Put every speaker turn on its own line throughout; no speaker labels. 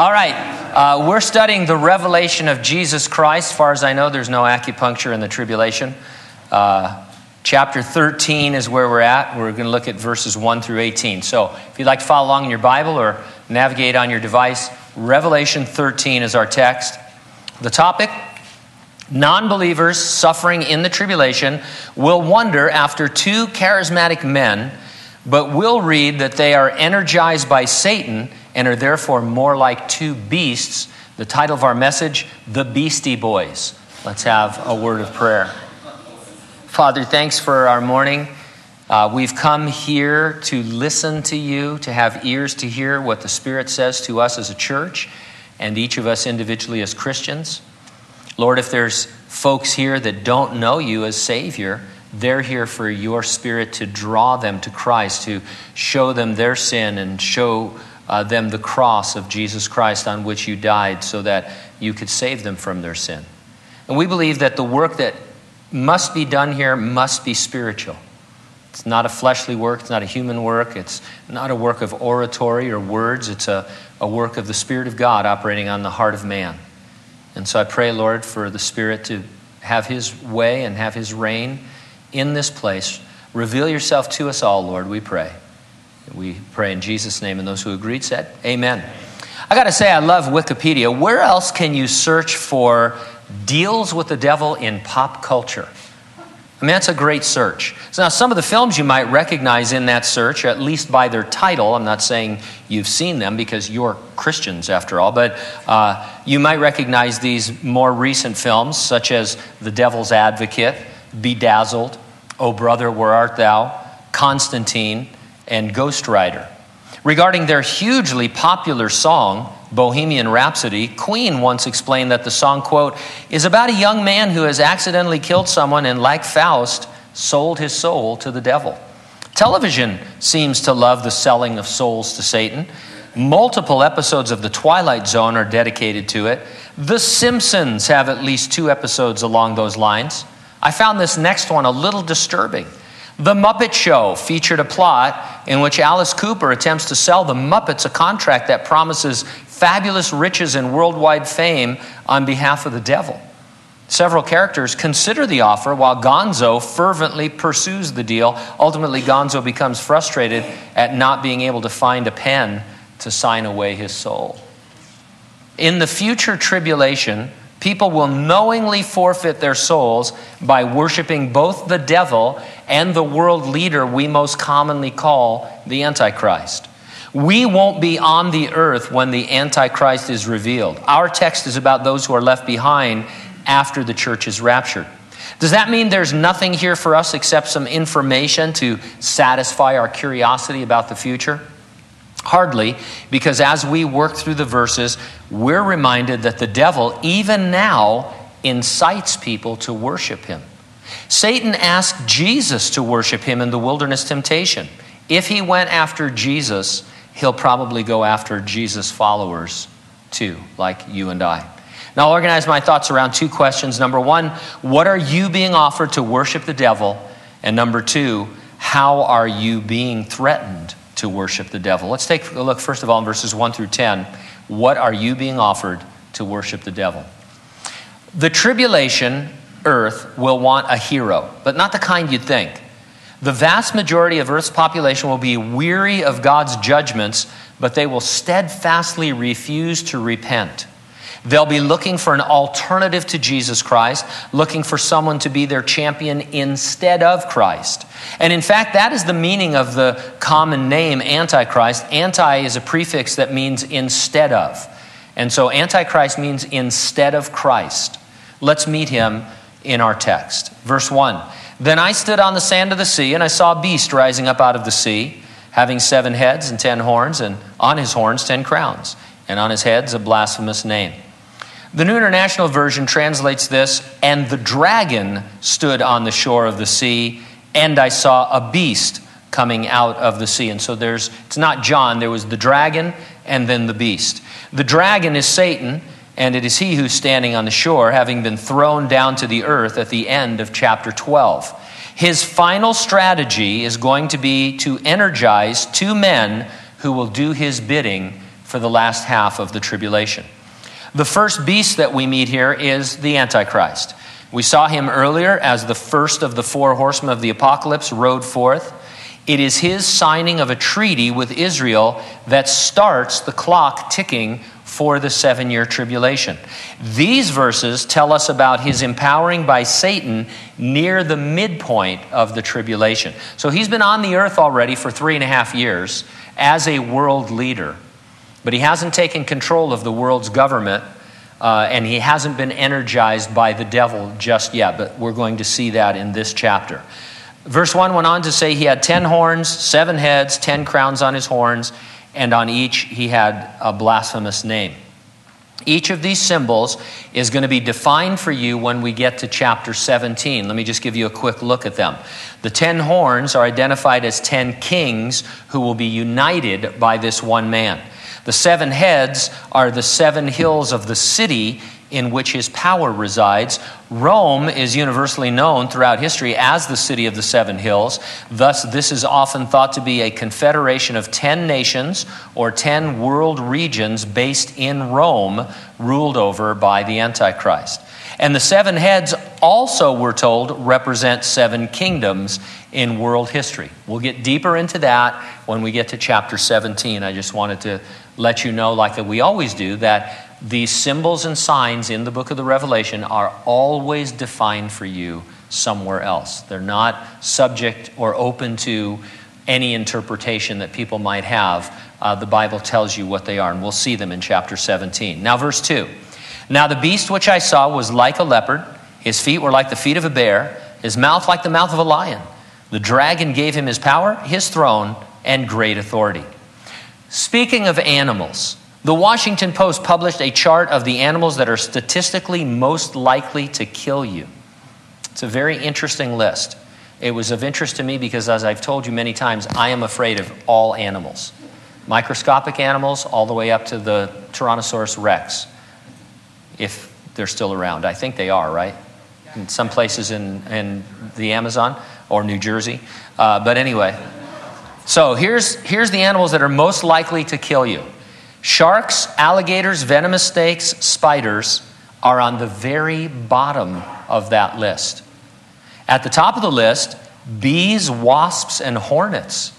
All right, uh, we're studying the revelation of Jesus Christ. As far as I know, there's no acupuncture in the tribulation. Uh, chapter 13 is where we're at. We're going to look at verses 1 through 18. So if you'd like to follow along in your Bible or navigate on your device, Revelation 13 is our text. The topic non believers suffering in the tribulation will wonder after two charismatic men, but will read that they are energized by Satan and are therefore more like two beasts. The title of our message, The Beastie Boys. Let's have a word of prayer. Father, thanks for our morning. Uh, we've come here to listen to you, to have ears to hear what the Spirit says to us as a church and each of us individually as Christians. Lord, if there's folks here that don't know you as Savior, they're here for your Spirit to draw them to Christ, to show them their sin and show uh, them the cross of Jesus Christ on which you died so that you could save them from their sin. And we believe that the work that must be done here must be spiritual. It's not a fleshly work, it's not a human work, it's not a work of oratory or words, it's a, a work of the Spirit of God operating on the heart of man. And so I pray, Lord, for the Spirit to have His way and have His reign in this place. Reveal yourself to us all, Lord, we pray. We pray in Jesus' name, and those who agreed said, Amen. I got to say, I love Wikipedia. Where else can you search for deals with the devil in pop culture? I mean, that's a great search. So now, some of the films you might recognize in that search, at least by their title, I'm not saying you've seen them because you're Christians after all, but uh, you might recognize these more recent films, such as The Devil's Advocate, Bedazzled, Oh Brother, Where Art Thou, Constantine, and Ghost Rider. Regarding their hugely popular song, Bohemian Rhapsody, Queen once explained that the song, quote, is about a young man who has accidentally killed someone and, like Faust, sold his soul to the devil. Television seems to love the selling of souls to Satan. Multiple episodes of The Twilight Zone are dedicated to it. The Simpsons have at least two episodes along those lines. I found this next one a little disturbing. The Muppet Show featured a plot in which Alice Cooper attempts to sell the Muppets a contract that promises fabulous riches and worldwide fame on behalf of the devil. Several characters consider the offer while Gonzo fervently pursues the deal. Ultimately, Gonzo becomes frustrated at not being able to find a pen to sign away his soul. In the future tribulation, People will knowingly forfeit their souls by worshiping both the devil and the world leader we most commonly call the Antichrist. We won't be on the earth when the Antichrist is revealed. Our text is about those who are left behind after the church is raptured. Does that mean there's nothing here for us except some information to satisfy our curiosity about the future? Hardly, because as we work through the verses, we're reminded that the devil, even now, incites people to worship him. Satan asked Jesus to worship him in the wilderness temptation. If he went after Jesus, he'll probably go after Jesus' followers too, like you and I. Now, I'll organize my thoughts around two questions. Number one, what are you being offered to worship the devil? And number two, how are you being threatened to worship the devil. Let's take a look, first of all, in verses 1 through 10. What are you being offered to worship the devil? The tribulation, earth, will want a hero, but not the kind you'd think. The vast majority of Earth's population will be weary of God's judgments, but they will steadfastly refuse to repent. They'll be looking for an alternative to Jesus Christ, looking for someone to be their champion instead of Christ. And in fact, that is the meaning of the common name Antichrist. Anti is a prefix that means instead of. And so Antichrist means instead of Christ. Let's meet him in our text. Verse 1 Then I stood on the sand of the sea, and I saw a beast rising up out of the sea, having seven heads and ten horns, and on his horns ten crowns, and on his heads a blasphemous name. The New International Version translates this, and the dragon stood on the shore of the sea, and I saw a beast coming out of the sea. And so there's, it's not John, there was the dragon and then the beast. The dragon is Satan, and it is he who's standing on the shore, having been thrown down to the earth at the end of chapter 12. His final strategy is going to be to energize two men who will do his bidding for the last half of the tribulation. The first beast that we meet here is the Antichrist. We saw him earlier as the first of the four horsemen of the apocalypse rode forth. It is his signing of a treaty with Israel that starts the clock ticking for the seven year tribulation. These verses tell us about his empowering by Satan near the midpoint of the tribulation. So he's been on the earth already for three and a half years as a world leader, but he hasn't taken control of the world's government. Uh, and he hasn't been energized by the devil just yet, but we're going to see that in this chapter. Verse 1 went on to say he had ten horns, seven heads, ten crowns on his horns, and on each he had a blasphemous name. Each of these symbols is going to be defined for you when we get to chapter 17. Let me just give you a quick look at them. The ten horns are identified as ten kings who will be united by this one man. The seven heads are the seven hills of the city in which his power resides. Rome is universally known throughout history as the city of the seven hills. Thus, this is often thought to be a confederation of 10 nations or 10 world regions based in Rome, ruled over by the Antichrist. And the seven heads also, we're told, represent seven kingdoms in world history. We'll get deeper into that when we get to chapter 17. I just wanted to let you know, like we always do, that these symbols and signs in the book of the Revelation are always defined for you somewhere else. They're not subject or open to any interpretation that people might have. Uh, the Bible tells you what they are, and we'll see them in chapter 17. Now, verse 2. Now, the beast which I saw was like a leopard, his feet were like the feet of a bear, his mouth like the mouth of a lion. The dragon gave him his power, his throne, and great authority. Speaking of animals, the Washington Post published a chart of the animals that are statistically most likely to kill you. It's a very interesting list. It was of interest to me because, as I've told you many times, I am afraid of all animals microscopic animals, all the way up to the Tyrannosaurus rex, if they're still around. I think they are, right? In some places in, in the Amazon or New Jersey. Uh, but anyway, so here's, here's the animals that are most likely to kill you. Sharks, alligators, venomous snakes, spiders are on the very bottom of that list. At the top of the list, bees, wasps, and hornets,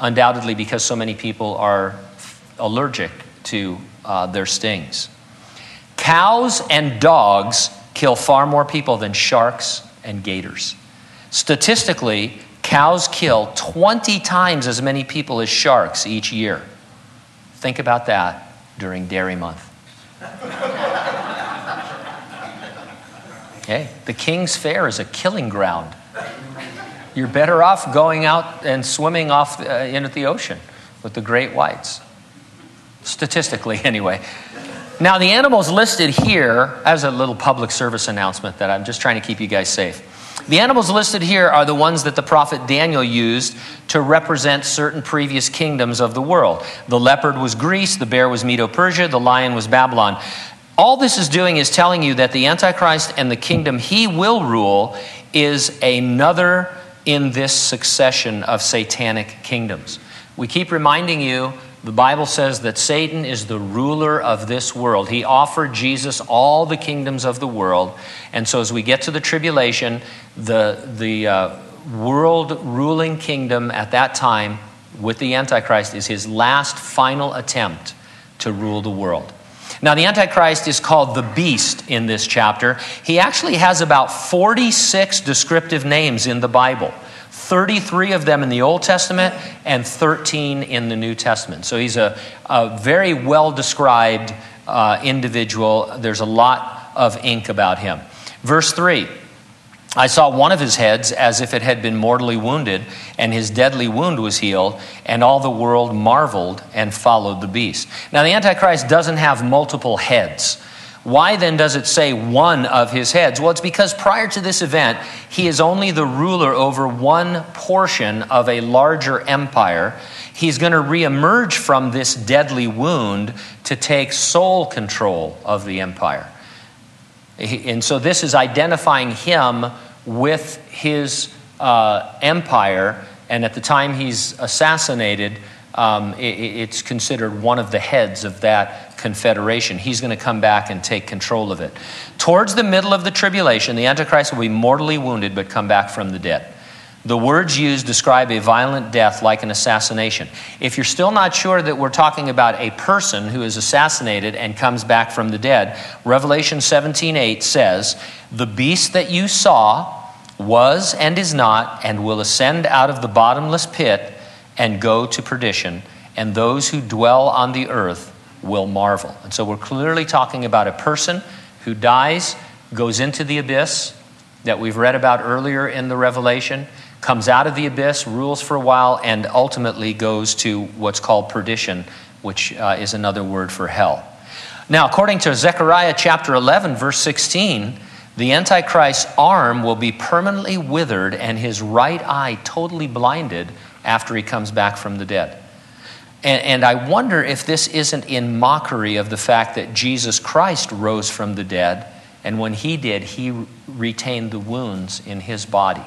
undoubtedly because so many people are allergic to uh, their stings. Cows and dogs kill far more people than sharks and gators. Statistically, cows kill 20 times as many people as sharks each year. Think about that during Dairy Month. Okay, the King's Fair is a killing ground. You're better off going out and swimming off uh, into the ocean with the great whites. Statistically, anyway. Now, the animals listed here, as a little public service announcement that I'm just trying to keep you guys safe. The animals listed here are the ones that the prophet Daniel used to represent certain previous kingdoms of the world. The leopard was Greece, the bear was Medo Persia, the lion was Babylon. All this is doing is telling you that the Antichrist and the kingdom he will rule is another in this succession of satanic kingdoms. We keep reminding you the Bible says that Satan is the ruler of this world. He offered Jesus all the kingdoms of the world. And so, as we get to the tribulation, the, the uh, world ruling kingdom at that time with the Antichrist is his last final attempt to rule the world. Now, the Antichrist is called the beast in this chapter. He actually has about 46 descriptive names in the Bible. 33 of them in the Old Testament and 13 in the New Testament. So he's a, a very well described uh, individual. There's a lot of ink about him. Verse 3 I saw one of his heads as if it had been mortally wounded, and his deadly wound was healed, and all the world marveled and followed the beast. Now, the Antichrist doesn't have multiple heads. Why then does it say one of his heads? Well, it's because prior to this event, he is only the ruler over one portion of a larger empire. He's going to reemerge from this deadly wound to take sole control of the empire. And so this is identifying him with his uh, empire. And at the time he's assassinated, um, it, it's considered one of the heads of that confederation. He's going to come back and take control of it. Towards the middle of the tribulation, the Antichrist will be mortally wounded but come back from the dead. The words used describe a violent death like an assassination. If you're still not sure that we're talking about a person who is assassinated and comes back from the dead, Revelation 17:8 says, "The beast that you saw was and is not and will ascend out of the bottomless pit and go to perdition, and those who dwell on the earth will marvel." And so we're clearly talking about a person who dies, goes into the abyss that we've read about earlier in the Revelation comes out of the abyss, rules for a while, and ultimately goes to what's called perdition, which uh, is another word for hell. Now, according to Zechariah chapter 11, verse 16, the Antichrist's arm will be permanently withered and his right eye totally blinded after he comes back from the dead. And, and, I wonder if this isn't in mockery of the fact that Jesus Christ rose from the dead, and when he did, he retained the wounds in his body.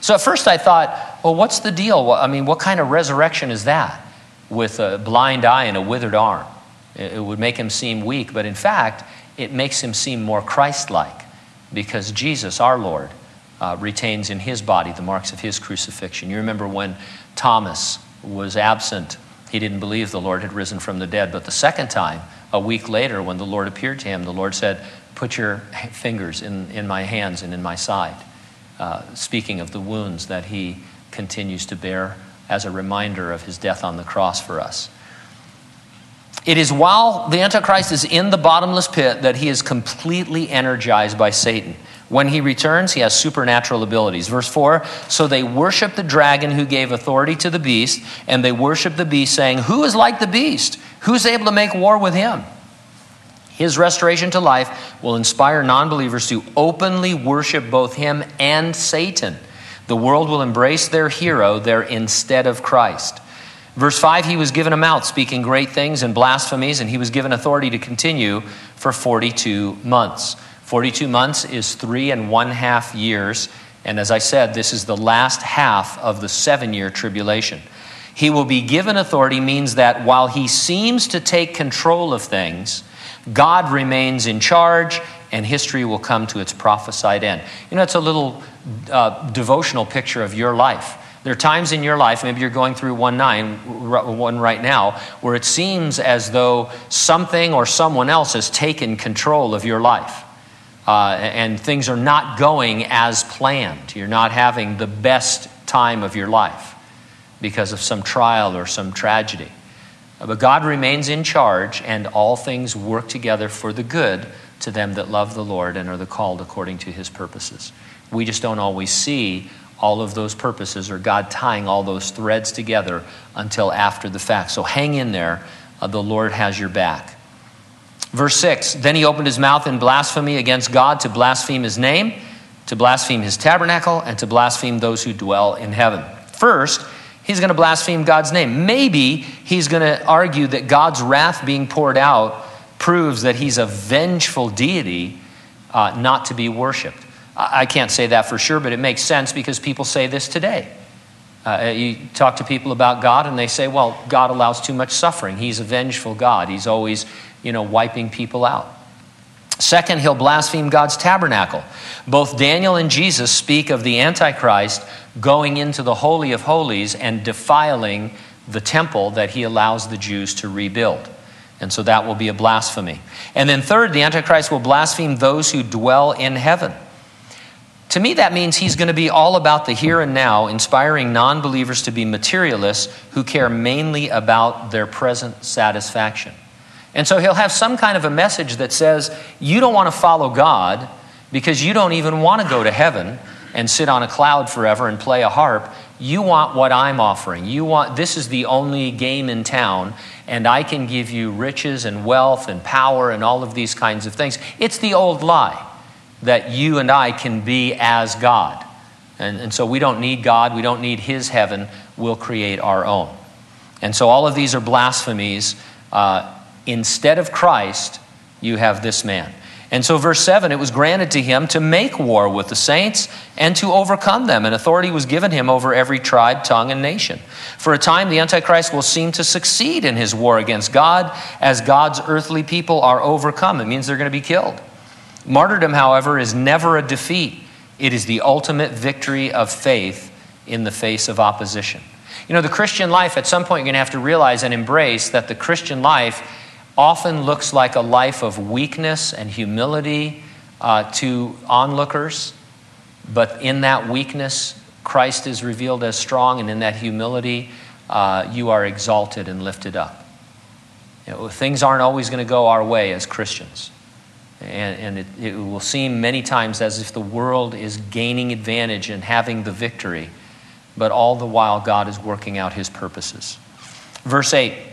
So at first I thought, well, what's the deal? I mean, what kind of resurrection is that with a blind eye and a withered arm? It would make him seem weak, but in fact, it makes him seem more Christ like because Jesus, our Lord, uh, retains in his body the marks of his crucifixion. You remember when Thomas was absent, he didn't believe the Lord had risen from the dead, but the second time, a week later, when the Lord appeared to him, the Lord said, Put your fingers in, in my hands and in my side. Uh, speaking of the wounds that he continues to bear as a reminder of his death on the cross for us. It is while the Antichrist is in the bottomless pit that he is completely energized by Satan. When he returns, he has supernatural abilities. Verse 4 So they worship the dragon who gave authority to the beast, and they worship the beast, saying, Who is like the beast? Who's able to make war with him? His restoration to life will inspire non believers to openly worship both him and Satan. The world will embrace their hero there instead of Christ. Verse 5 He was given a mouth speaking great things and blasphemies, and he was given authority to continue for 42 months. 42 months is three and one half years. And as I said, this is the last half of the seven year tribulation. He will be given authority means that while he seems to take control of things, God remains in charge, and history will come to its prophesied end. You know, it's a little uh, devotional picture of your life. There are times in your life, maybe you're going through one nine, one right now, where it seems as though something or someone else has taken control of your life. Uh, and things are not going as planned. You're not having the best time of your life because of some trial or some tragedy. But God remains in charge, and all things work together for the good to them that love the Lord and are the called according to his purposes. We just don't always see all of those purposes or God tying all those threads together until after the fact. So hang in there. Uh, the Lord has your back. Verse 6 Then he opened his mouth in blasphemy against God to blaspheme his name, to blaspheme his tabernacle, and to blaspheme those who dwell in heaven. First, he's going to blaspheme God's name. Maybe he's going to argue that God's wrath being poured out proves that he's a vengeful deity uh, not to be worshiped. I, I can't say that for sure, but it makes sense because people say this today. Uh, you talk to people about God and they say, well, God allows too much suffering. He's a vengeful God. He's always, you know, wiping people out. Second, he'll blaspheme God's tabernacle. Both Daniel and Jesus speak of the Antichrist going into the Holy of Holies and defiling the temple that he allows the Jews to rebuild. And so that will be a blasphemy. And then, third, the Antichrist will blaspheme those who dwell in heaven. To me, that means he's going to be all about the here and now, inspiring non believers to be materialists who care mainly about their present satisfaction. And so he'll have some kind of a message that says, You don't want to follow God because you don't even want to go to heaven and sit on a cloud forever and play a harp. You want what I'm offering. You want this is the only game in town, and I can give you riches and wealth and power and all of these kinds of things. It's the old lie that you and I can be as God. And, and so we don't need God, we don't need His heaven, we'll create our own. And so all of these are blasphemies. Uh, instead of Christ, you have this man. And so, verse 7 it was granted to him to make war with the saints and to overcome them, and authority was given him over every tribe, tongue, and nation. For a time, the Antichrist will seem to succeed in his war against God as God's earthly people are overcome. It means they're going to be killed. Martyrdom, however, is never a defeat, it is the ultimate victory of faith in the face of opposition. You know, the Christian life, at some point, you're going to have to realize and embrace that the Christian life often looks like a life of weakness and humility uh, to onlookers. But in that weakness, Christ is revealed as strong, and in that humility, uh, you are exalted and lifted up. You know, things aren't always going to go our way as Christians. And, and it, it will seem many times as if the world is gaining advantage and having the victory, but all the while God is working out his purposes. Verse 8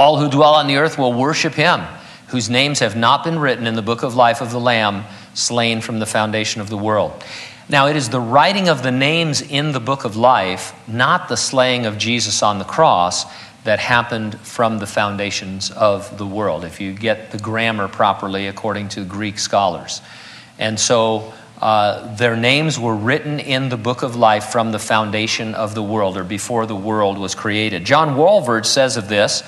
All who dwell on the earth will worship him, whose names have not been written in the book of life of the Lamb slain from the foundation of the world. Now, it is the writing of the names in the book of life, not the slaying of Jesus on the cross, that happened from the foundations of the world, if you get the grammar properly according to Greek scholars. And so uh, their names were written in the book of life from the foundation of the world or before the world was created. John Walvoord says of this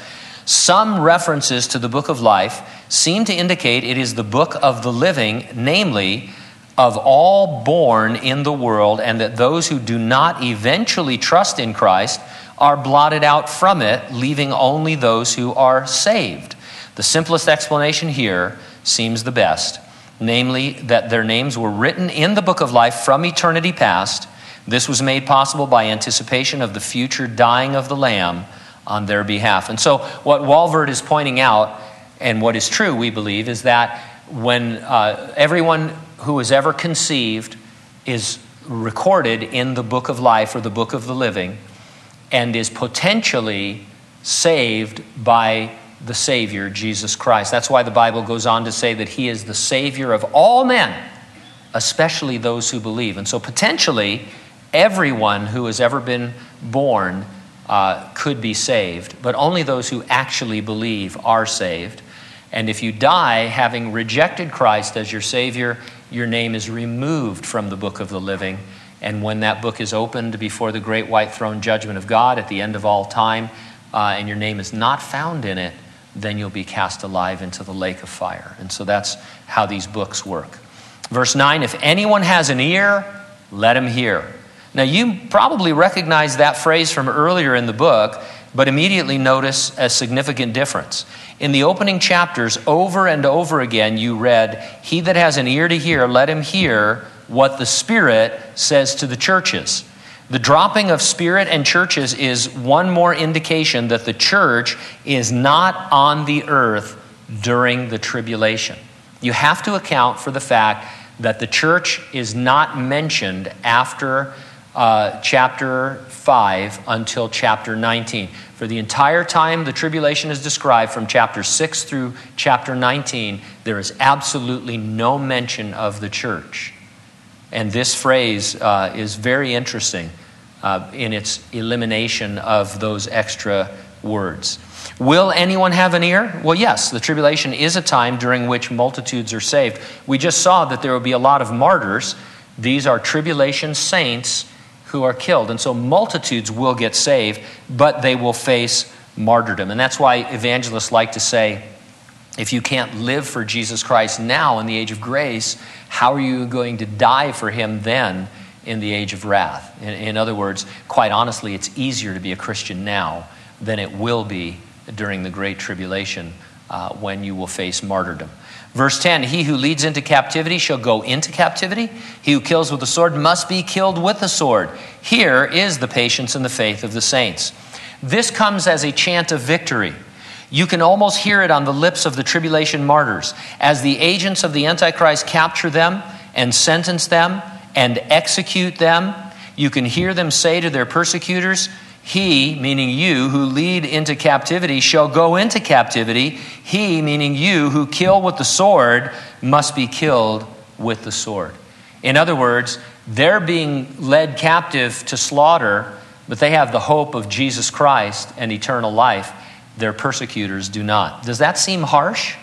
some references to the book of life seem to indicate it is the book of the living, namely, of all born in the world, and that those who do not eventually trust in Christ are blotted out from it, leaving only those who are saved. The simplest explanation here seems the best, namely, that their names were written in the book of life from eternity past. This was made possible by anticipation of the future dying of the Lamb on their behalf. And so, what Walvoord is pointing out, and what is true, we believe, is that when uh, everyone who is ever conceived is recorded in the book of life or the book of the living, and is potentially saved by the Savior, Jesus Christ. That's why the Bible goes on to say that He is the Savior of all men, especially those who believe. And so, potentially, everyone who has ever been born uh, could be saved, but only those who actually believe are saved. And if you die having rejected Christ as your Savior, your name is removed from the book of the living and when that book is opened before the great white throne judgment of God at the end of all time, uh, and your name is not found in it, then you'll be cast alive into the lake of fire. And so that's how these books work. Verse 9 If anyone has an ear, let him hear. Now, you probably recognize that phrase from earlier in the book, but immediately notice a significant difference. In the opening chapters, over and over again, you read, He that has an ear to hear, let him hear what the Spirit says to the churches. The dropping of Spirit and churches is one more indication that the church is not on the earth during the tribulation. You have to account for the fact that the church is not mentioned after uh, chapter 5 until chapter 19. For the entire time the tribulation is described, from chapter 6 through chapter 19, there is absolutely no mention of the church. And this phrase uh, is very interesting uh, in its elimination of those extra words. Will anyone have an ear? Well, yes, the tribulation is a time during which multitudes are saved. We just saw that there will be a lot of martyrs. These are tribulation saints who are killed. And so multitudes will get saved, but they will face martyrdom. And that's why evangelists like to say, if you can't live for Jesus Christ now in the age of grace, how are you going to die for him then in the age of wrath? In, in, other words, quite honestly, it's easier to be a Christian now than it will be during the Great Tribulation uh, when you will face martyrdom. Verse 10 He who leads into captivity shall go into captivity. He who kills with the sword must be killed with the sword. Here is the patience and the faith of the saints. This comes as a chant of victory. You can almost hear it on the lips of the tribulation martyrs as the agents of the Antichrist capture them and sentence them and execute them. You can hear them say to their persecutors, He, meaning you, who lead into captivity, shall go into captivity. He, meaning you, who kill with the sword, must be killed with the sword. In other words, they're being led captive to slaughter, but they have the hope of Jesus Christ and eternal life their persecutors do not. Does that seem harsh?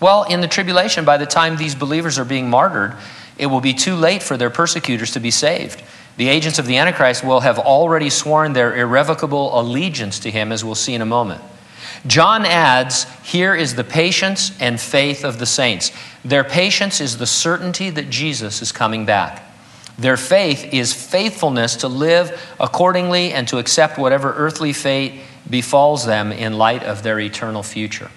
Well, in the tribulation, by the time these believers are being martyred, it will be too late for their persecutors to be saved. The agents of the Antichrist will have already sworn their irrevocable allegiance to him, as we'll see in a moment. John adds, Here is the patience and faith of the saints. Their patience is the certainty that Jesus is coming back. Their faith is faithfulness to live accordingly and to accept whatever earthly fate befalls them in light of their eternal future.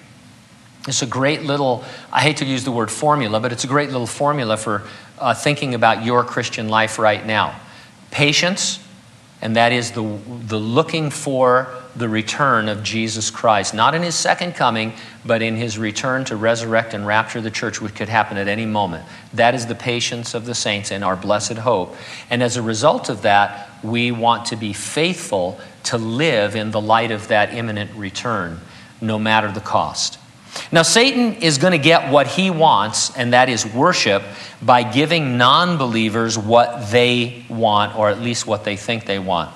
It's a great little, I hate to use the word formula, but it's a great little formula for uh, thinking about your Christian life right now. Patience, and that is the, the looking for the return of Jesus Christ, not in his second coming, but in his return to resurrect and rapture the church, which could happen at any moment. That is the patience of the saints and our blessed hope. And as a result of that, we want to be faithful to live in the light of that imminent return, no matter the cost. Now, Satan is going to get what he wants, and that is worship, by giving non believers what they want, or at least what they think they want.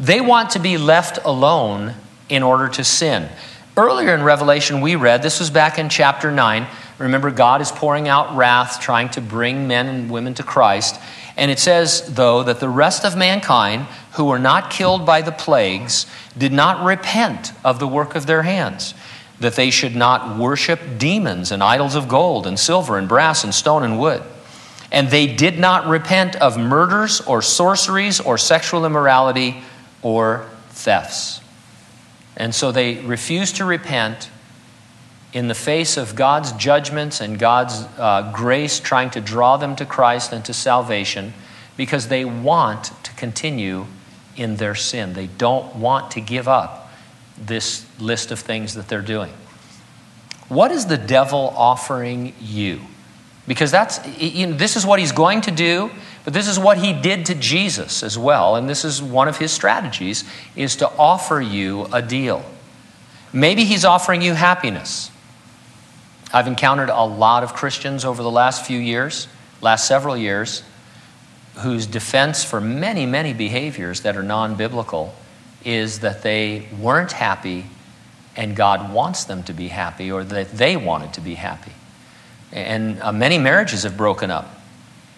They want to be left alone in order to sin. Earlier in Revelation, we read, this was back in chapter 9. Remember, God is pouring out wrath, trying to bring men and women to Christ. And it says, though, that the rest of mankind who were not killed by the plagues did not repent of the work of their hands that they should not worship demons and idols of gold and silver and brass and stone and wood. And they did not repent of murders or sorceries or sexual immorality or thefts. And so they refused to repent in the face of God's judgments and God's uh, grace trying to draw them to Christ and to salvation because they want to continue in their sin. They don't want to give up this list of things that they're doing. What is the devil offering you? Because that's, you know, this is what he's going to do, but this is what he did to Jesus as well. And this is one of his strategies, is to offer you a deal. Maybe he's offering you happiness. I've encountered a lot of Christians over the last few years, last several years, whose defense for many, many behaviors that are non biblical is that they weren't happy and God wants them to be happy or that they wanted to be happy. And uh, many marriages have broken up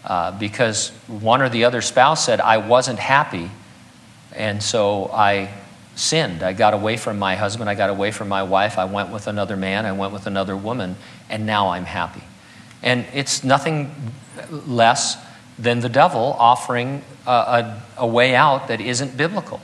uh, because one or the other spouse said, I wasn't happy, and so I sinned. I got away from my husband, I got away from my wife, I went with another man, I went with another woman, and now I'm happy. And it's nothing less than the devil offering a, a, a way out that isn't biblical.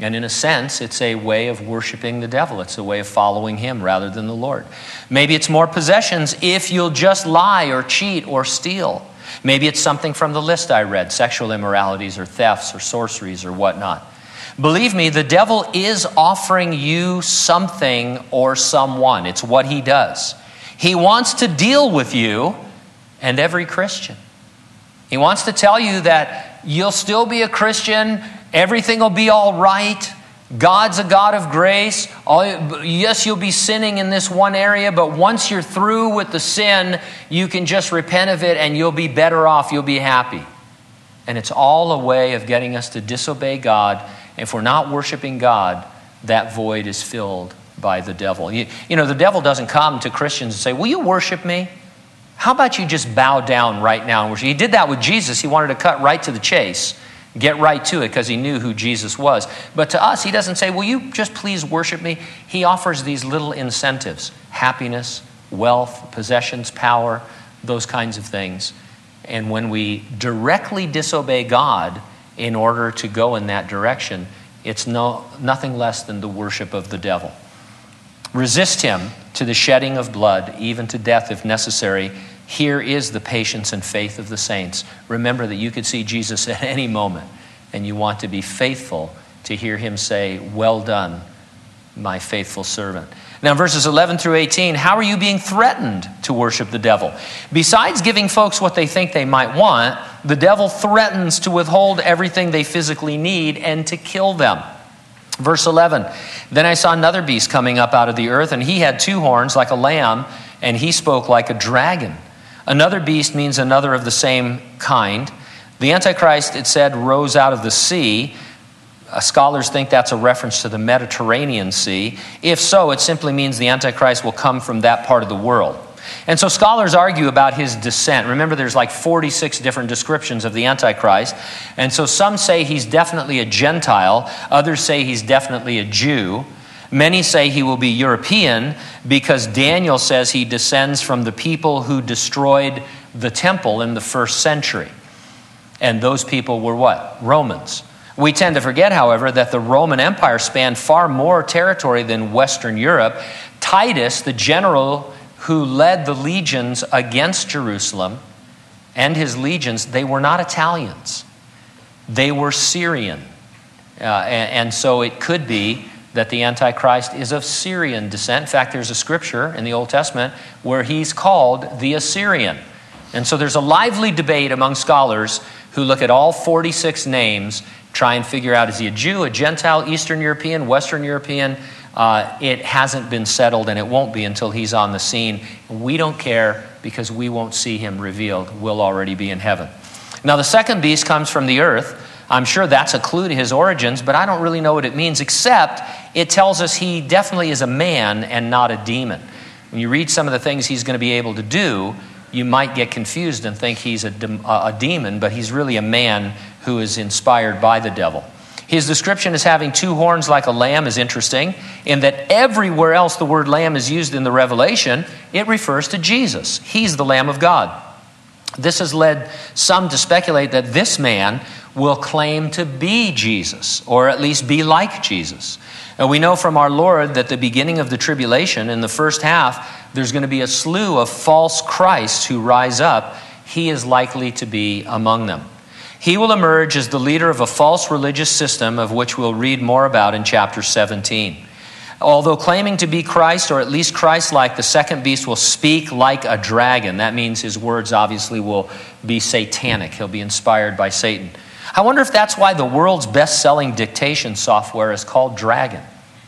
And in a sense, it's a way of worshiping the devil. It's a way of following him rather than the Lord. Maybe it's more possessions if you'll just lie or cheat or steal. Maybe it's something from the list I read sexual immoralities or thefts or sorceries or whatnot. Believe me, the devil is offering you something or someone. It's what he does. He wants to deal with you and every Christian. He wants to tell you that you'll still be a Christian Everything will be all right. God's a God of grace. Yes, you'll be sinning in this one area, but once you're through with the sin, you can just repent of it and you'll be better off. You'll be happy. And it's all a way of getting us to disobey God. If we're not worshiping God, that void is filled by the devil. You, you know, the devil doesn't come to Christians and say, Will you worship me? How about you just bow down right now? He did that with Jesus. He wanted to cut right to the chase get right to it because he knew who Jesus was. But to us, he doesn't say, Will you just please worship me? He offers these little incentives happiness, wealth, possessions, power, those kinds of things. And when we directly disobey God in order to go in that direction, it's no, nothing less than the worship of the devil. Resist him to the shedding of blood, even to death if necessary, here is the patience and faith of the saints. Remember that you could see Jesus at any moment, and you want to be faithful to hear him say, Well done, my faithful servant. Now, verses 11 through 18, how are you being threatened to worship the devil? Besides giving folks what they think they might want, the devil threatens to withhold everything they physically need and to kill them. Verse 11 Then I saw another beast coming up out of the earth, and he had two horns like a lamb, and he spoke like a dragon. Another beast means another of the same kind. The Antichrist, it said, rose out of the sea. Uh, scholars think that's a reference to the Mediterranean Sea. If so, it simply means the Antichrist will come from that part of the world. And so scholars argue about his descent. Remember, there's like 46 different descriptions of the Antichrist. And so some say he's definitely a Gentile, others say he's definitely a Jew. Many say he will be European because Daniel says he descends from the people who destroyed the temple in the first century. And those people were what? Romans. We tend to forget, however, that the Roman Empire spanned far more territory than Western Europe. Titus, the general who led the legions against Jerusalem and his legions, they were not Italians, they were Syrian. Uh, and, and so it could be that the Antichrist is of Syrian descent. In fact, there's a scripture in the Old Testament where he's called the Assyrian. And so there's a lively debate among scholars who look at all 46 names, try and figure out is he a Jew, a Gentile, Eastern European, Western European? Uh, it hasn't been settled and it won't be until he's on the scene. We don't care because we won't see him revealed. We'll already be in heaven. Now, the second beast comes from the earth. I'm sure that's a clue to his origins, but I don't really know what it means, except it tells us he definitely is a man and not a demon. When you read some of the things he's going to be able to do, you might get confused and think he's a, de- a demon, but he's really a man who is inspired by the devil. His description as having two horns like a lamb is interesting, in that everywhere else the word lamb is used in the Revelation, it refers to Jesus. He's the Lamb of God. This has led some to speculate that this man will claim to be Jesus, or at least be like Jesus. And we know from our Lord that the beginning of the tribulation, in the first half, there's going to be a slew of false Christs who rise up. He is likely to be among them. He will emerge as the leader of a false religious system, of which we'll read more about in chapter 17. Although claiming to be Christ, or at least Christ like, the second beast will speak like a dragon. That means his words obviously will be satanic. He'll be inspired by Satan. I wonder if that's why the world's best selling dictation software is called Dragon.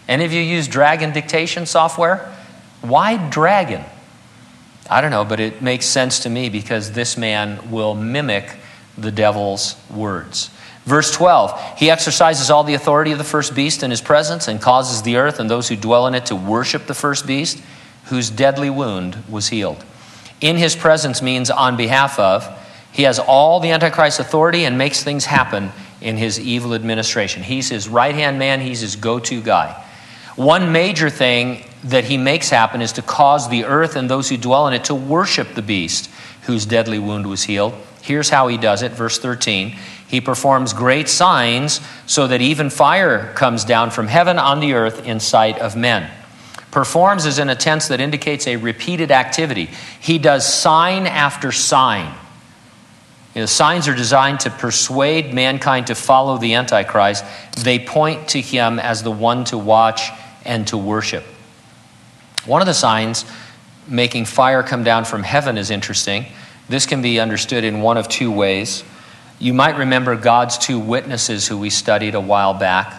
Any of you use Dragon dictation software? Why Dragon? I don't know, but it makes sense to me because this man will mimic the devil's words. Verse 12, he exercises all the authority of the first beast in his presence and causes the earth and those who dwell in it to worship the first beast, whose deadly wound was healed. In his presence means on behalf of. He has all the Antichrist authority and makes things happen in his evil administration. He's his right hand man, he's his go to guy. One major thing that he makes happen is to cause the earth and those who dwell in it to worship the beast whose deadly wound was healed. Here's how he does it, verse 13. He performs great signs so that even fire comes down from heaven on the earth in sight of men. Performs is in a tense that indicates a repeated activity. He does sign after sign. You know, signs are designed to persuade mankind to follow the Antichrist. They point to him as the one to watch and to worship. One of the signs, making fire come down from heaven, is interesting. This can be understood in one of two ways. You might remember God's two witnesses who we studied a while back.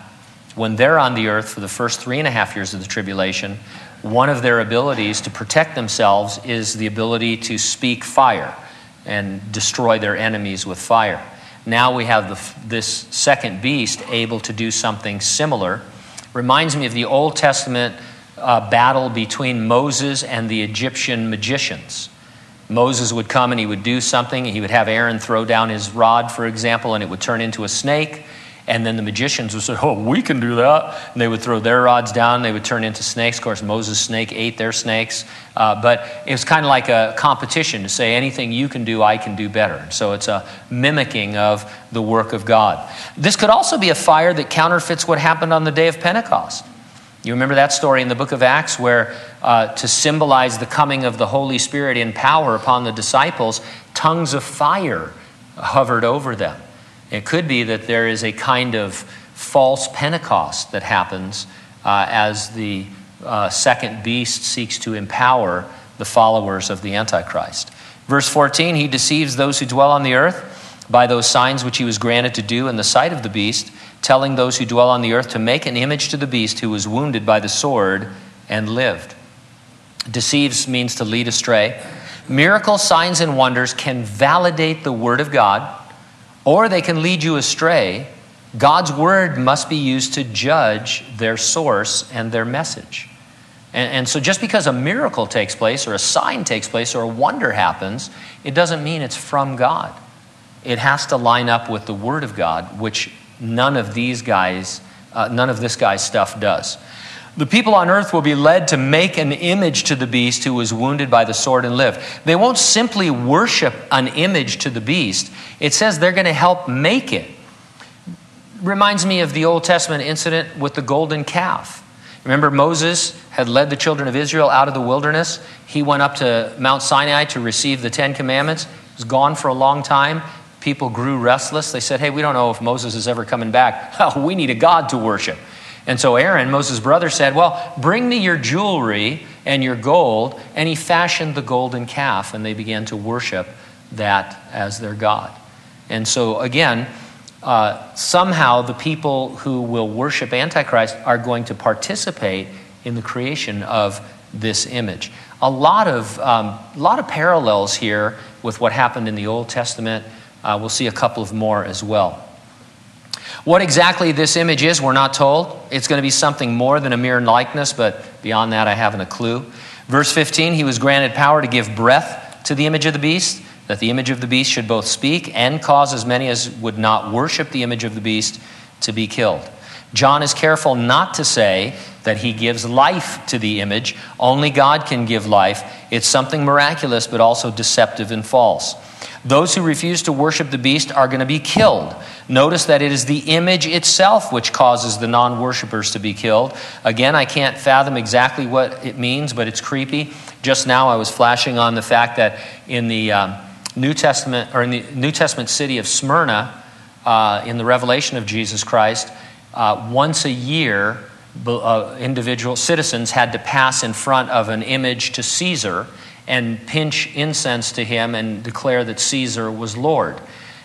When they're on the earth for the first three and a half years of the tribulation, one of their abilities to protect themselves is the ability to speak fire and destroy their enemies with fire. Now we have the, this second beast able to do something similar. Reminds me of the Old Testament uh, battle between Moses and the Egyptian magicians. Moses would come and he would do something. He would have Aaron throw down his rod, for example, and it would turn into a snake. And then the magicians would say, Oh, we can do that. And they would throw their rods down, they would turn into snakes. Of course, Moses' snake ate their snakes. Uh, but it was kind of like a competition to say, Anything you can do, I can do better. So it's a mimicking of the work of God. This could also be a fire that counterfeits what happened on the day of Pentecost. You remember that story in the book of Acts where, uh, to symbolize the coming of the Holy Spirit in power upon the disciples, tongues of fire hovered over them. It could be that there is a kind of false Pentecost that happens uh, as the uh, second beast seeks to empower the followers of the Antichrist. Verse 14, he deceives those who dwell on the earth by those signs which he was granted to do in the sight of the beast telling those who dwell on the earth to make an image to the beast who was wounded by the sword and lived. Deceives means to lead astray. Miracles, signs, and wonders can validate the Word of God, or they can lead you astray God's word must be used to judge their source and their message. And, and, so, just because a miracle takes place, or a sign takes place, or a wonder happens, it doesn't mean it's from God. It has to line up with the Word of God, which none of these guys, uh, none of this guy's stuff does. The people on earth will be led to make an image to the beast who was wounded by the sword and lived. They won't simply worship an image to the beast, it says they're going to help make it. Reminds me of the Old Testament incident with the golden calf. Remember, Moses had led the children of Israel out of the wilderness. He went up to Mount Sinai to receive the Ten Commandments. He was gone for a long time. People grew restless. They said, Hey, we don't know if Moses is ever coming back. We need a God to worship. And so Aaron, Moses' brother, said, Well, bring me your jewelry and your gold. And he fashioned the golden calf, and they began to worship that as their God. And so, again, uh, somehow the people who will worship Antichrist are going to participate in the creation of this image. A lot of, um, a lot of parallels here with what happened in the Old Testament. Uh, we'll see a couple of more as well. What exactly this image is, we're not told. It's going to be something more than a mere likeness, but beyond that, I haven't a clue. Verse 15, he was granted power to give breath to the image of the beast that the image of the beast should both speak and cause as many as would not worship the image of the beast to be killed. John is careful not to say that he gives life to the image. Only God can give life. It's something miraculous, but also deceptive and false. Those who refuse to worship the beast are going to be killed. Notice that it is the image itself which causes the non worshippers to be killed. Again, I can't fathom exactly what it means, but it's creepy. Just now I was flashing on the fact that in the. Um, New Testament, or in the New Testament city of Smyrna, uh, in the revelation of Jesus Christ, uh, once a year, uh, individual citizens had to pass in front of an image to Caesar and pinch incense to him and declare that Caesar was Lord.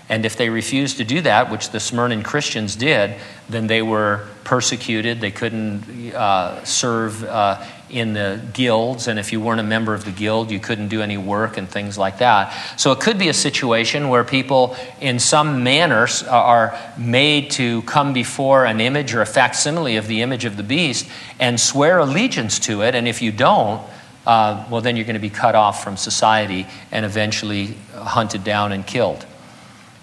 And if they refused to do that, which the Smyrna Christians did, then they were persecuted. They couldn't uh, serve uh, in the guilds, and if you weren't a member of the guild, you couldn't do any work and things like that. So it could be a situation where people, in some manner, are made to come before an image or a facsimile of the image of the beast and swear allegiance to it, and if you don't, uh, well, then you're going to be cut off from society and eventually hunted down and killed.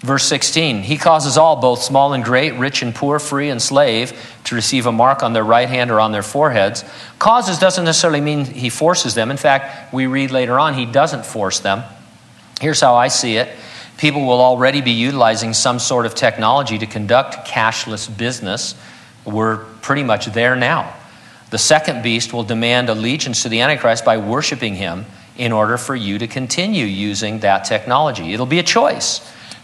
Verse 16, he causes all, both small and great, rich and poor, free and slave, to receive a mark on their right hand or on their foreheads. Causes doesn't necessarily mean he forces them. In fact, we read later on he doesn't force them. Here's how I see it people will already be utilizing some sort of technology to conduct cashless business. We're pretty much there now. The second beast will demand allegiance to the Antichrist by worshiping him in order for you to continue using that technology. It'll be a choice.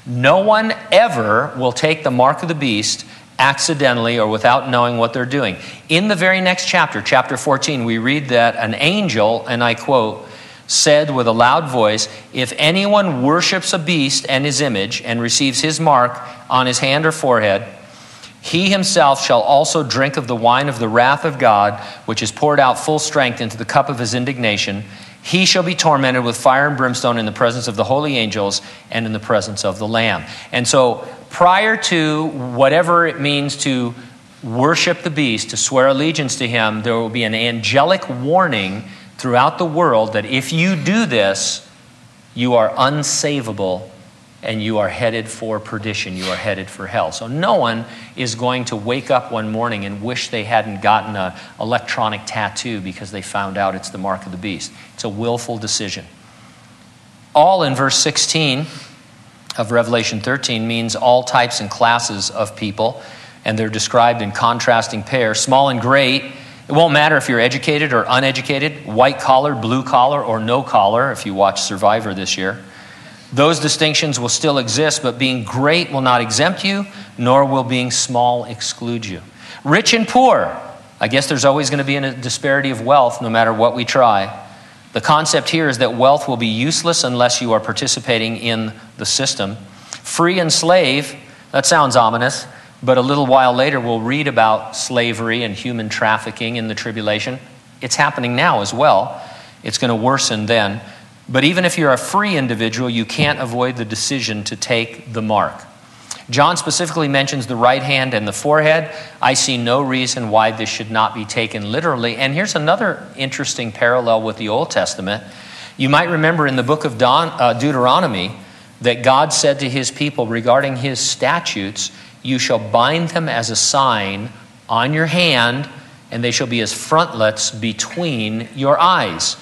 No one ever will take the mark of the beast accidentally or without knowing what they're doing. In the very next chapter, chapter 14, we read that an angel, and I quote, said with a loud voice, If anyone worships a beast and his image and receives his mark on his hand or forehead, he himself shall also drink of the wine of the wrath of God, which is poured out full strength into the cup of his indignation he shall be tormented with fire and brimstone in the presence of the holy angels and in the presence of the Lamb. And so, prior to whatever it means to worship the beast, to swear allegiance to him, there will be an angelic warning throughout the world that if you do this, you are unsavable and you are headed for perdition. You are headed for hell. So no one is going to wake up one morning and wish they hadn't gotten an electronic tattoo because they found out it's the mark of the beast. It's a willful decision. All in verse 16 of Revelation 13 means all types and classes of people, and they're described in contrasting pairs small and great. It won't matter if you're educated or uneducated, white collar, blue collar, or no collar, if you watch Survivor this year. Those distinctions will still exist, but being great will not exempt you, nor will being small exclude you. Rich and poor, I guess there's always going to be a disparity of wealth no matter what we try. The concept here is that wealth will be useless unless you are participating in the system. Free and slave, that sounds ominous, but a little while later we'll read about slavery and human trafficking in the tribulation. It's happening now as well. It's going to worsen then. But even if you're a free individual, you can't avoid the decision to take the mark. John specifically mentions the right hand and the forehead. I see no reason why this should not be taken literally. And here's another interesting parallel with the Old Testament. You might remember in the book of uh, Deuteronomy that God said to his people regarding his statutes, You shall bind them as a sign on your hand, and they shall be as frontlets between your eyes.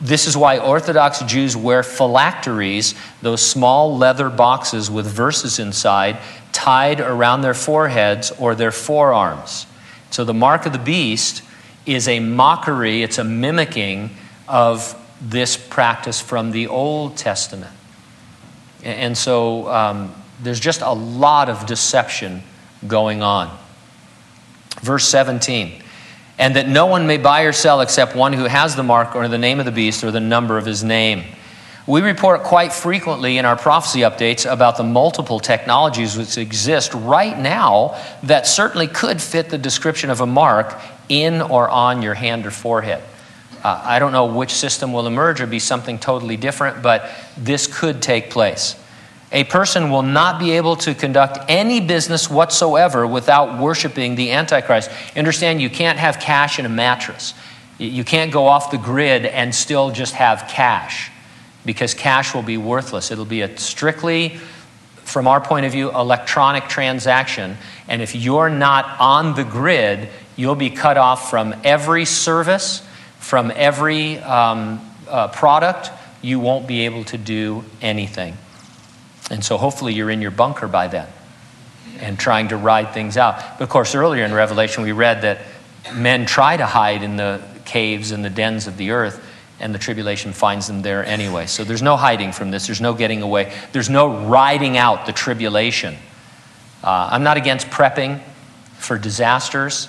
This is why Orthodox Jews wear phylacteries, those small leather boxes with verses inside, tied around their foreheads or their forearms. So the mark of the beast is a mockery, it's a mimicking of this practice from the Old Testament. And so um, there's just a lot of deception going on. Verse 17 and that no one may buy or sell except one who has the mark or the name of the beast or the number of his name. We report quite frequently in our prophecy updates about the multiple technologies which exist right now that certainly could fit the description of a mark in or on your hand or forehead. Uh, I don't know which system will emerge or be something totally different, but this could take place. A person will not be able to conduct any business whatsoever without worshiping the Antichrist. Understand, you can't have cash in a mattress. You can't go off the grid and still just have cash because cash will be worthless. It'll be a strictly, from our point of view, electronic transaction. And if you're not on the grid, you'll be cut off from every service, from every um, uh, product. You won't be able to do anything. And so hopefully you're in your bunker by then and trying to ride things out. But of course, earlier in Revelation, we read that men try to hide in the caves and the dens of the earth, and the tribulation finds them there anyway. So there's no hiding from this, there's no getting away, there's no riding out the tribulation. Uh, I'm not against prepping for disasters,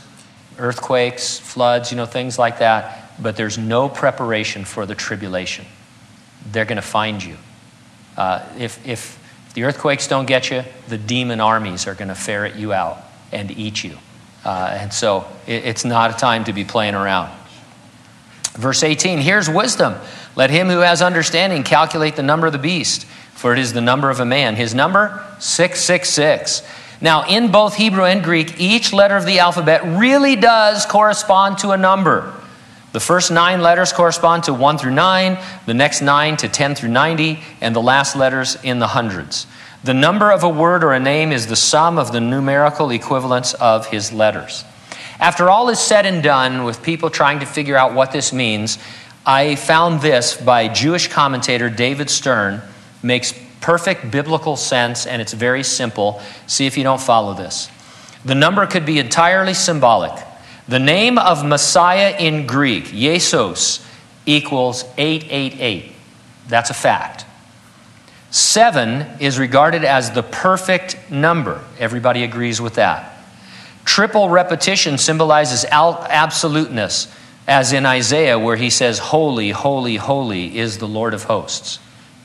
earthquakes, floods, you know, things like that, but there's no preparation for the tribulation. They're going to find you. Uh, if, if the earthquakes don't get you, the demon armies are going to ferret you out and eat you. Uh, and so it, it's not a time to be playing around. Verse 18 Here's wisdom. Let him who has understanding calculate the number of the beast, for it is the number of a man. His number, 666. Now, in both Hebrew and Greek, each letter of the alphabet really does correspond to a number. The first nine letters correspond to 1 through 9, the next nine to 10 through 90, and the last letters in the hundreds. The number of a word or a name is the sum of the numerical equivalents of his letters. After all is said and done with people trying to figure out what this means, I found this by Jewish commentator David Stern makes perfect biblical sense and it's very simple. See if you don't follow this. The number could be entirely symbolic. The name of Messiah in Greek, Yesus, equals 888. That's a fact. Seven is regarded as the perfect number. Everybody agrees with that. Triple repetition symbolizes absoluteness, as in Isaiah, where he says, Holy, holy, holy is the Lord of hosts.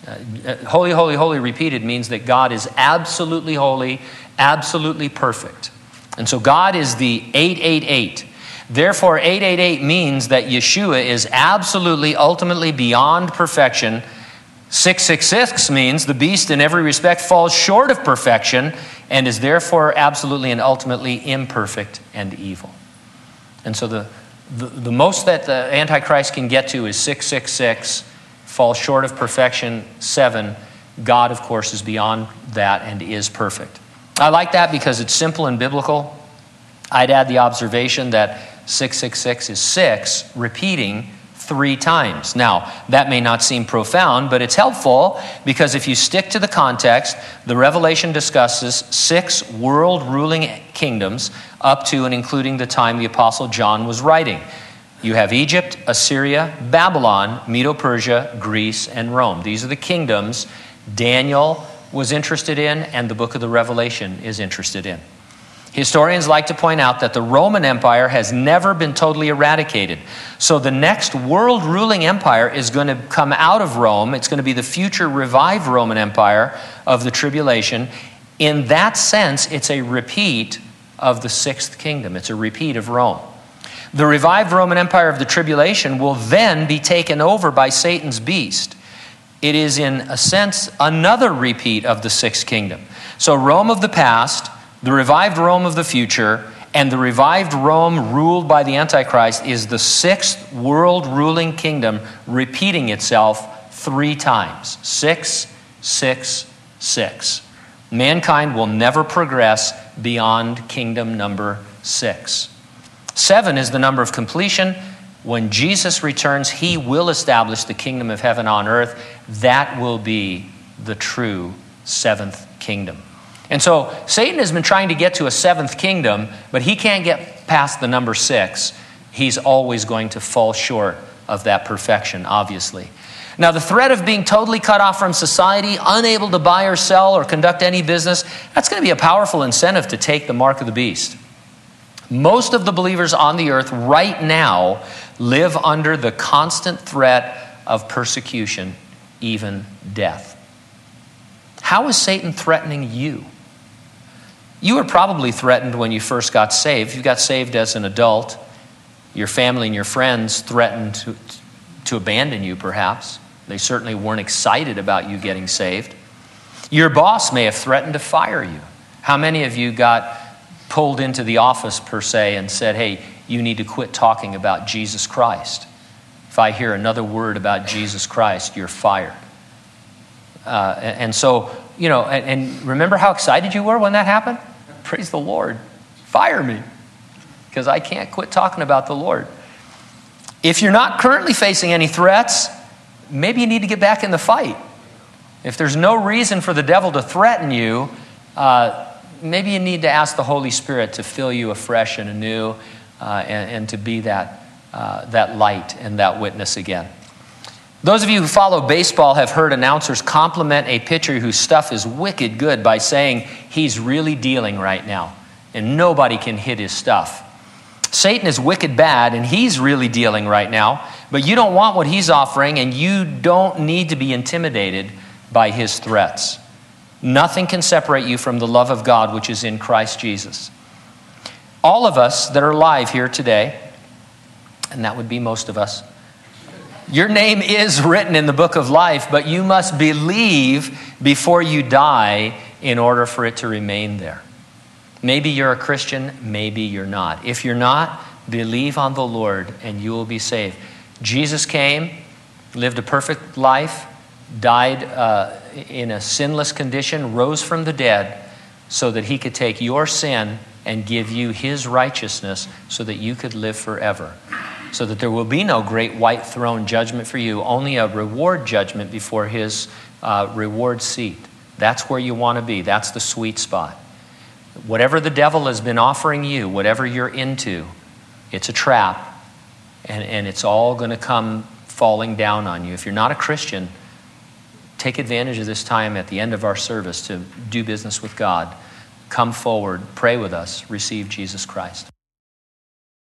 Uh, holy, holy, holy repeated means that God is absolutely holy, absolutely perfect. And so God is the 888. Therefore, 888 means that Yeshua is absolutely, ultimately beyond perfection. 666 means the beast in every respect falls short of perfection and is therefore absolutely and ultimately imperfect and evil. And so the, the, the most that the Antichrist can get to is 666, falls short of perfection, 7. God, of course, is beyond that and is perfect. I like that because it's simple and biblical. I'd add the observation that 666 is 6 repeating three times. Now, that may not seem profound, but it's helpful because if you stick to the context, the Revelation discusses six world ruling kingdoms up to and including the time the Apostle John was writing. You have Egypt, Assyria, Babylon, Medo Persia, Greece, and Rome. These are the kingdoms Daniel was interested in and the book of the Revelation is interested in. Historians like to point out that the Roman Empire has never been totally eradicated. So the next world ruling empire is going to come out of Rome. It's going to be the future revived Roman Empire of the tribulation. In that sense, it's a repeat of the sixth kingdom, it's a repeat of Rome. The revived Roman Empire of the tribulation will then be taken over by Satan's beast. it is, in a sense, another repeat of the sixth kingdom. So, Rome of the past, the revived Rome of the future, and the revived Rome ruled by the Antichrist is the sixth world ruling kingdom repeating itself three times six, six, six. Mankind will never progress beyond kingdom number six. Seven is the number of completion. When Jesus returns, he will establish the kingdom of heaven on earth. That will be the true seventh kingdom. And so Satan has been trying to get to a seventh kingdom, but he can't get past the number six. He's always going to fall short of that perfection, obviously. Now, the threat of being totally cut off from society, unable to buy or sell or conduct any business, that's going to be a powerful incentive to take the mark of the beast. Most of the believers on the earth right now live under the constant threat of persecution, even death. How is Satan threatening you? You were probably threatened when you first got saved. You got saved as an adult. Your family and your friends threatened to, to abandon you, perhaps. They certainly weren't excited about you getting saved. Your boss may have threatened to fire you. How many of you got pulled into the office, per se, and said, hey, you need to quit talking about Jesus Christ? If I hear another word about Jesus Christ, you're fired. Uh, and, so, you know, and, and remember how excited you were when that happened? Praise the Lord. Fire me because I can't quit talking about the Lord. If you're not currently facing any threats, maybe you need to get back in the fight. If there's no reason for the devil to threaten you, uh, maybe you need to ask the Holy Spirit to fill you afresh and anew uh, and, and, to be that, uh, that light and that witness again. Those of you who follow baseball have heard announcers compliment a pitcher whose stuff is wicked good by saying he's really dealing right now, and nobody can hit his stuff. Satan is wicked bad, and he's really dealing right now, but you don't want what he's offering, and you don't need to be intimidated by his threats. Nothing can separate you from the love of God which is in Christ Jesus. All of us that are alive here today, and that would be most of us, your name is written in the book of life, but you must believe before you die in order for it to remain there. Maybe you're a Christian, maybe you're not. If you're not, believe on the Lord and you will be saved. Jesus came, lived a perfect life, died uh, in a sinless condition, rose from the dead so that he could take your sin and give you his righteousness so that you could live forever so that there will be no great white throne judgment for you, only a reward judgment before his uh, reward seat. That's where you want to be. That's the sweet spot. Whatever the devil has been offering you, whatever you're into, it's a trap, and, and it's all going to come falling down on you. If you're not a Christian, take advantage of this time at the end of our service to do business with God. Come forward, pray with us, receive Jesus Christ.